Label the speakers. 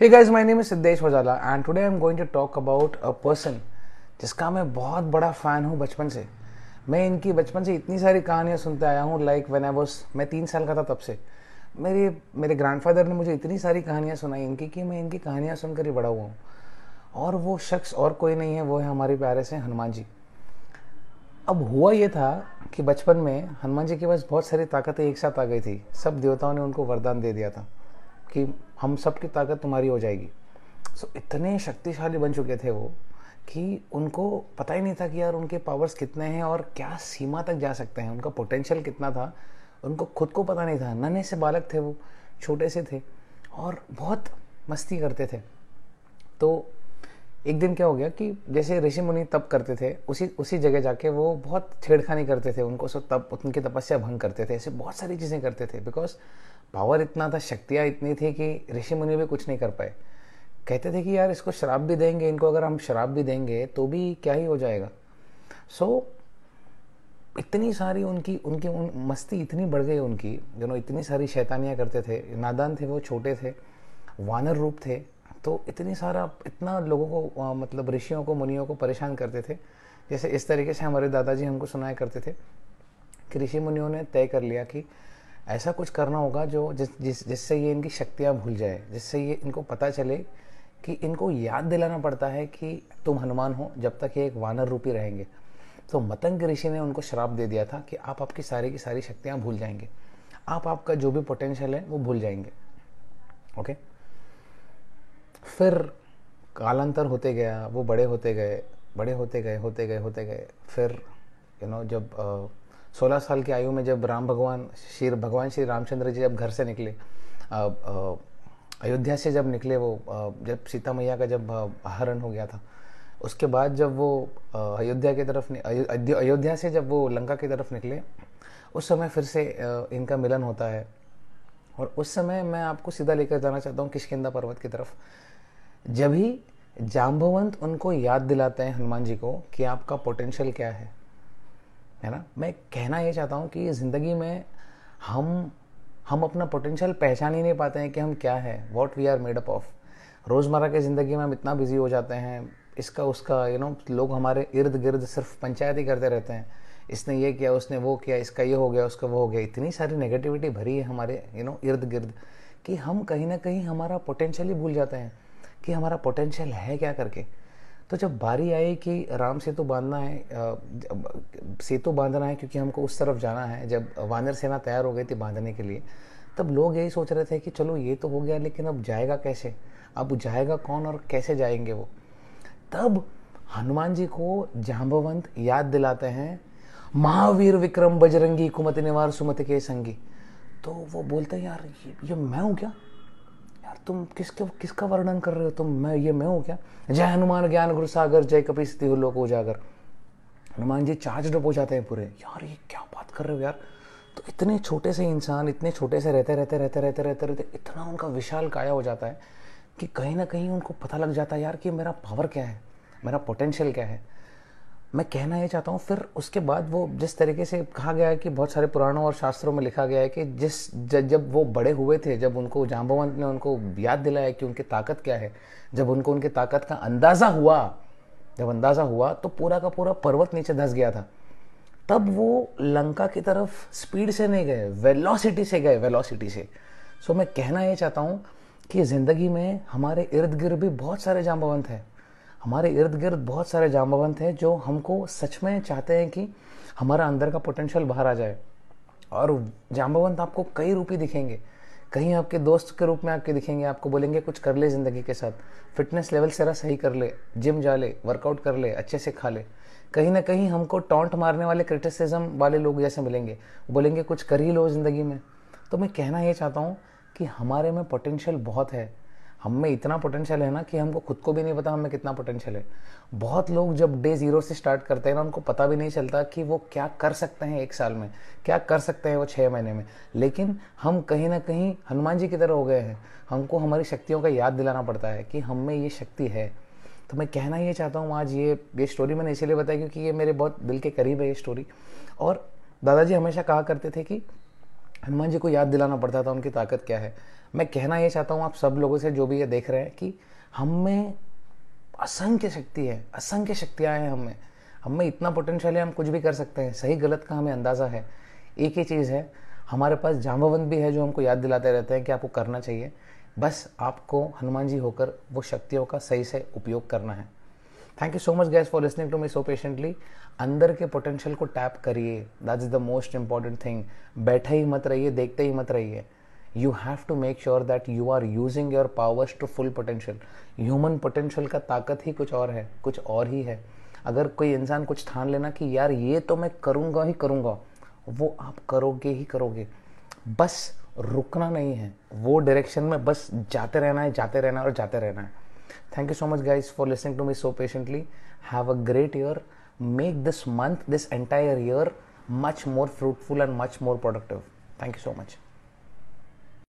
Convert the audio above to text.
Speaker 1: Hey guys, my name is Siddesh Wajala and today I'm going to talk about a person जिसका मैं बहुत बड़ा fan हूँ बचपन से। मैं इनकी बचपन से इतनी सारी कहानियाँ सुनते आया हूँ लाइक वेन आई वॉज़ मैं तीन साल का था तब से। मेरे मेरे ग्रैंडफादर ने मुझे इतनी सारी कहानियाँ सुनाई इनकी कि मैं इनकी कहानियाँ सुनकर ही बड़ा हुआ हूँ। और वो शख्स और कोई नहीं है वो है हमारे प्यारे से हनुमान जी। अब हुआ ये था कि बचपन में हनुमान जी के पास बहुत सारी ताकतें एक साथ आ गई थी। सब देवताओं ने उनको वरदान दे दिया था। कि हम सब की ताकत तुम्हारी हो जाएगी। सो so, इतने शक्तिशाली बन चुके थे वो कि उनको पता ही नहीं था कि यार उनके पावर्स कितने हैं और क्या सीमा तक जा सकते हैं। उनका पोटेंशियल कितना था उनको खुद को पता नहीं था। नन्हे से बालक थे वो छोटे से थे और बहुत मस्ती करते थे। तो एक दिन क्या हो गया कि जैसे ऋषि मुनि तप करते थे उसी उसी जगह जाके वो बहुत छेड़खानी करते थे उनको सब तप उनकी तपस्या भंग करते थे ऐसे बहुत सारी चीज़ें करते थे। बिकॉज़ पावर इतना था शक्तियाँ इतनी थी कि ऋषि मुनि भी कुछ नहीं कर पाए। कहते थे कि यार इसको शराब भी देंगे इनको अगर हम शराब भी देंगे तो भी क्या ही हो जाएगा। सो so, इतनी सारी उनकी उनकी उन मस्ती इतनी बढ़ गई उनकी जो इतनी सारी शैतानियाँ करते थे। नादान थे वो छोटे थे। वानर रूप थे। तो इतनी सारा इतना लोगों को आ, मतलब ऋषियों को मुनियों को परेशान करते थे। जैसे इस तरीके से हमारे दादाजी हमको सुनाया करते थे कि ऋषि मुनियों ने तय कर लिया कि ऐसा कुछ करना होगा जो जिस जिस जिससे ये इनकी शक्तियाँ भूल जाए जिससे ये इनको पता चले कि इनको याद दिलाना पड़ता है कि तुम हनुमान हो जब तक ये एक वानर रूपी रहेंगे। तो मतंग ऋषि ने उनको श्राप दे दिया था कि आप आपकी सारी की सारी शक्तियाँ भूल जाएँगे। आप आपका जो भी पोटेंशियल है वो भूल जाएँगे। ओके फिर कालांतर होते गया, वो बड़े होते गए, बड़े होते गए होते गए होते गए। फिर यू नो जब सोलह साल की आयु में जब राम भगवान, श्री भगवान श्री रामचंद्र जी जब घर से निकले अयोध्या से जब निकले वो जब सीता मैया का जब हरण हो गया था, उसके बाद जब वो अयोध्या की तरफ़ अयोध्या से जब वो लंका की तरफ़ निकले, उस समय फिर से इनका मिलन होता है। और उस समय मैं आपको सीधा लेकर जाना चाहता हूँ किशकिंदा पर्वत की तरफ़। जब ही जाम्बवंत उनको याद दिलाते हैं हनुमान जी को कि आपका पोटेंशियल क्या है है ना? मैं कहना ये चाहता हूँ कि ज़िंदगी में हम हम अपना पोटेंशियल पहचान ही नहीं पाते हैं कि हम क्या है what we are made up of रोज़मर्रा की ज़िंदगी में हम इतना बिज़ी हो जाते हैं, इसका, उसका यू नो लोग हमारे इर्द गिर्द सिर्फ़ पंचायत ही करते रहते हैं। इसने ये किया, उसने वो किया, इसका ये हो गया, उसका वो हो गया। इतनी सारी नेगेटिविटी भरी है हमारे यू नो इर्द गिर्द कि हम कहीं ना कहीं हमारा पोटेंशियल ही भूल जाते हैं। कि हमारा पोटेंशियल है क्या करके? तो जब बारी आई कि राम सेतु बांधना है सेतु बांधना है क्योंकि हमको उस तरफ़ जाना है जब वानर सेना तैयार हो गई थी बांधने के लिए तब लोग यही सोच रहे थे कि चलो ये तो हो गया लेकिन अब जाएगा कैसे? अब जाएगा कौन और कैसे जाएँगे वो? तब हनुमान जी को जाम्बवंत याद दिलाते हैं महावीर विक्रम बजरंगी कुमत निवार सुमत के संगी। तो वो बोलते हैं यार ये, ये मैं हूँ क्या? यार तुम किसके, किसका वर्णन कर रहे हो? तुम, मैं, ये मैं हूँ क्या? जय हनुमान ज्ञान गुरु सागर, जय कपी स्थिति लोक उजागर। हनुमान जी, चार्ज हो जाते हैं पूरे। यार, ये क्या बात कर रहे हो यार? तो इतने छोटे से इंसान, इतने छोटे से रहते रहते रहते रहते रहते रहते, इतना उनका विशाल काया हो जाता है कि कहीं ना कहीं उनको पता लग जाता है, यार, कि मेरा पावर क्या है? मेरा पोटेंशियल क्या है? मैं कहना ये चाहता हूँ, फिर उसके बाद वो जिस तरीके से कहा गया है कि बहुत सारे पुराणों और शास्त्रों में लिखा गया है कि जिस जब वो बड़े हुए थे, जब उनको जाम्बवंत ने उनको याद दिलाया कि उनकी ताकत क्या है, जब उनको उनकी ताकत का अंदाज़ा हुआ, जब अंदाज़ा हुआ तो पूरा का पूरा पर्वत नीचे धस गया था। तब वो लंका की तरफ़ स्पीड से नहीं गए, वेलोसिटी से गए, वेलोसिटी से। सो मैं कहना ये चाहता हूँ कि ज़िंदगी में हमारे इर्द गिर्द भी बहुत सारे जाम्बवंत हैं। हमारे इर्द गिर्द बहुत सारे जामबंद हैं जो हमको सच में चाहते हैं कि हमारा अंदर का पोटेंशियल बाहर आ जाए। और जाम्बवंत आपको कई रूपी दिखेंगे। कहीं आपके दोस्त के रूप में आपके दिखेंगे, आपको बोलेंगे, कुछ कर ले ज़िंदगी के साथ। फिटनेस लेवल जरा सही कर ले जिम जा ले वर्कआउट कर ले, अच्छे से खा ले। कहीं ना कहीं हमको टॉन्ट मारने वाले क्रिटिसिज्म वाले लोग जैसे मिलेंगे। बोलेंगे, कुछ कर ही लो ज़िंदगी में। तो मैं कहना ये चाहता हूँ कि हमारे में पोटेंशियल बहुत है। हम में इतना पोटेंशियल है ना कि हमको खुद को भी नहीं पता हमें कितना पोटेंशियल है। बहुत लोग जब डे ज़ीरो से स्टार्ट करते हैं ना, उनको पता भी नहीं चलता कि वो क्या कर सकते हैं एक साल में, क्या कर सकते हैं वो छः महीने में। लेकिन हम कहीं ना कहीं हनुमान जी की तरह हो गए हैं। हमको हमारी शक्तियों का याद दिलाना पड़ता है कि हम में ये शक्ति है। तो मैं कहना ये चाहता हूँ, आज ये ये स्टोरी मैंने इसीलिए बताया क्योंकि ये मेरे बहुत दिल के करीब है ये स्टोरी और दादाजी हमेशा कहा करते थे कि हनुमान जी को याद दिलाना पड़ता था, उनकी ताकत क्या है? मैं कहना ये चाहता हूँ, आप सब लोगों से जो भी ये देख रहे हैं कि हम में असंख्य शक्ति है, असंख्य शक्तियाँ हैं हमें हम में इतना पोटेंशियल है, हम कुछ भी कर सकते हैं। सही गलत का हमें अंदाज़ा है। एक ही चीज़ है, हमारे पास जाम्बवंत भी है जो हमको याद दिलाते रहते हैं कि आपको करना चाहिए। बस आपको हनुमान जी होकर वो शक्तियों का सही से उपयोग करना है। Thank you so much guys for listening to me so patiently अंदर के पोटेंशियल को टैप करिए। That is the most important thing बैठे ही मत रहिए, देखते ही मत रहिए। You have to make sure that you are using your powers to full potential human potential का ताकत ही कुछ और है, कुछ और ही है। अगर कोई इंसान कुछ ठान लेना कि यार ये तो मैं करूँगा ही करूँगा, वो आप करोगे ही करोगे। बस रुकना नहीं है। वो डायरेक्शन में बस जाते रहना है, जाते रहना है और जाते रहना है। Thank you so much, guys, for listening to me so patiently. Have a great year. Make this month, this entire year, much more fruitful and much more productive. Thank you so much.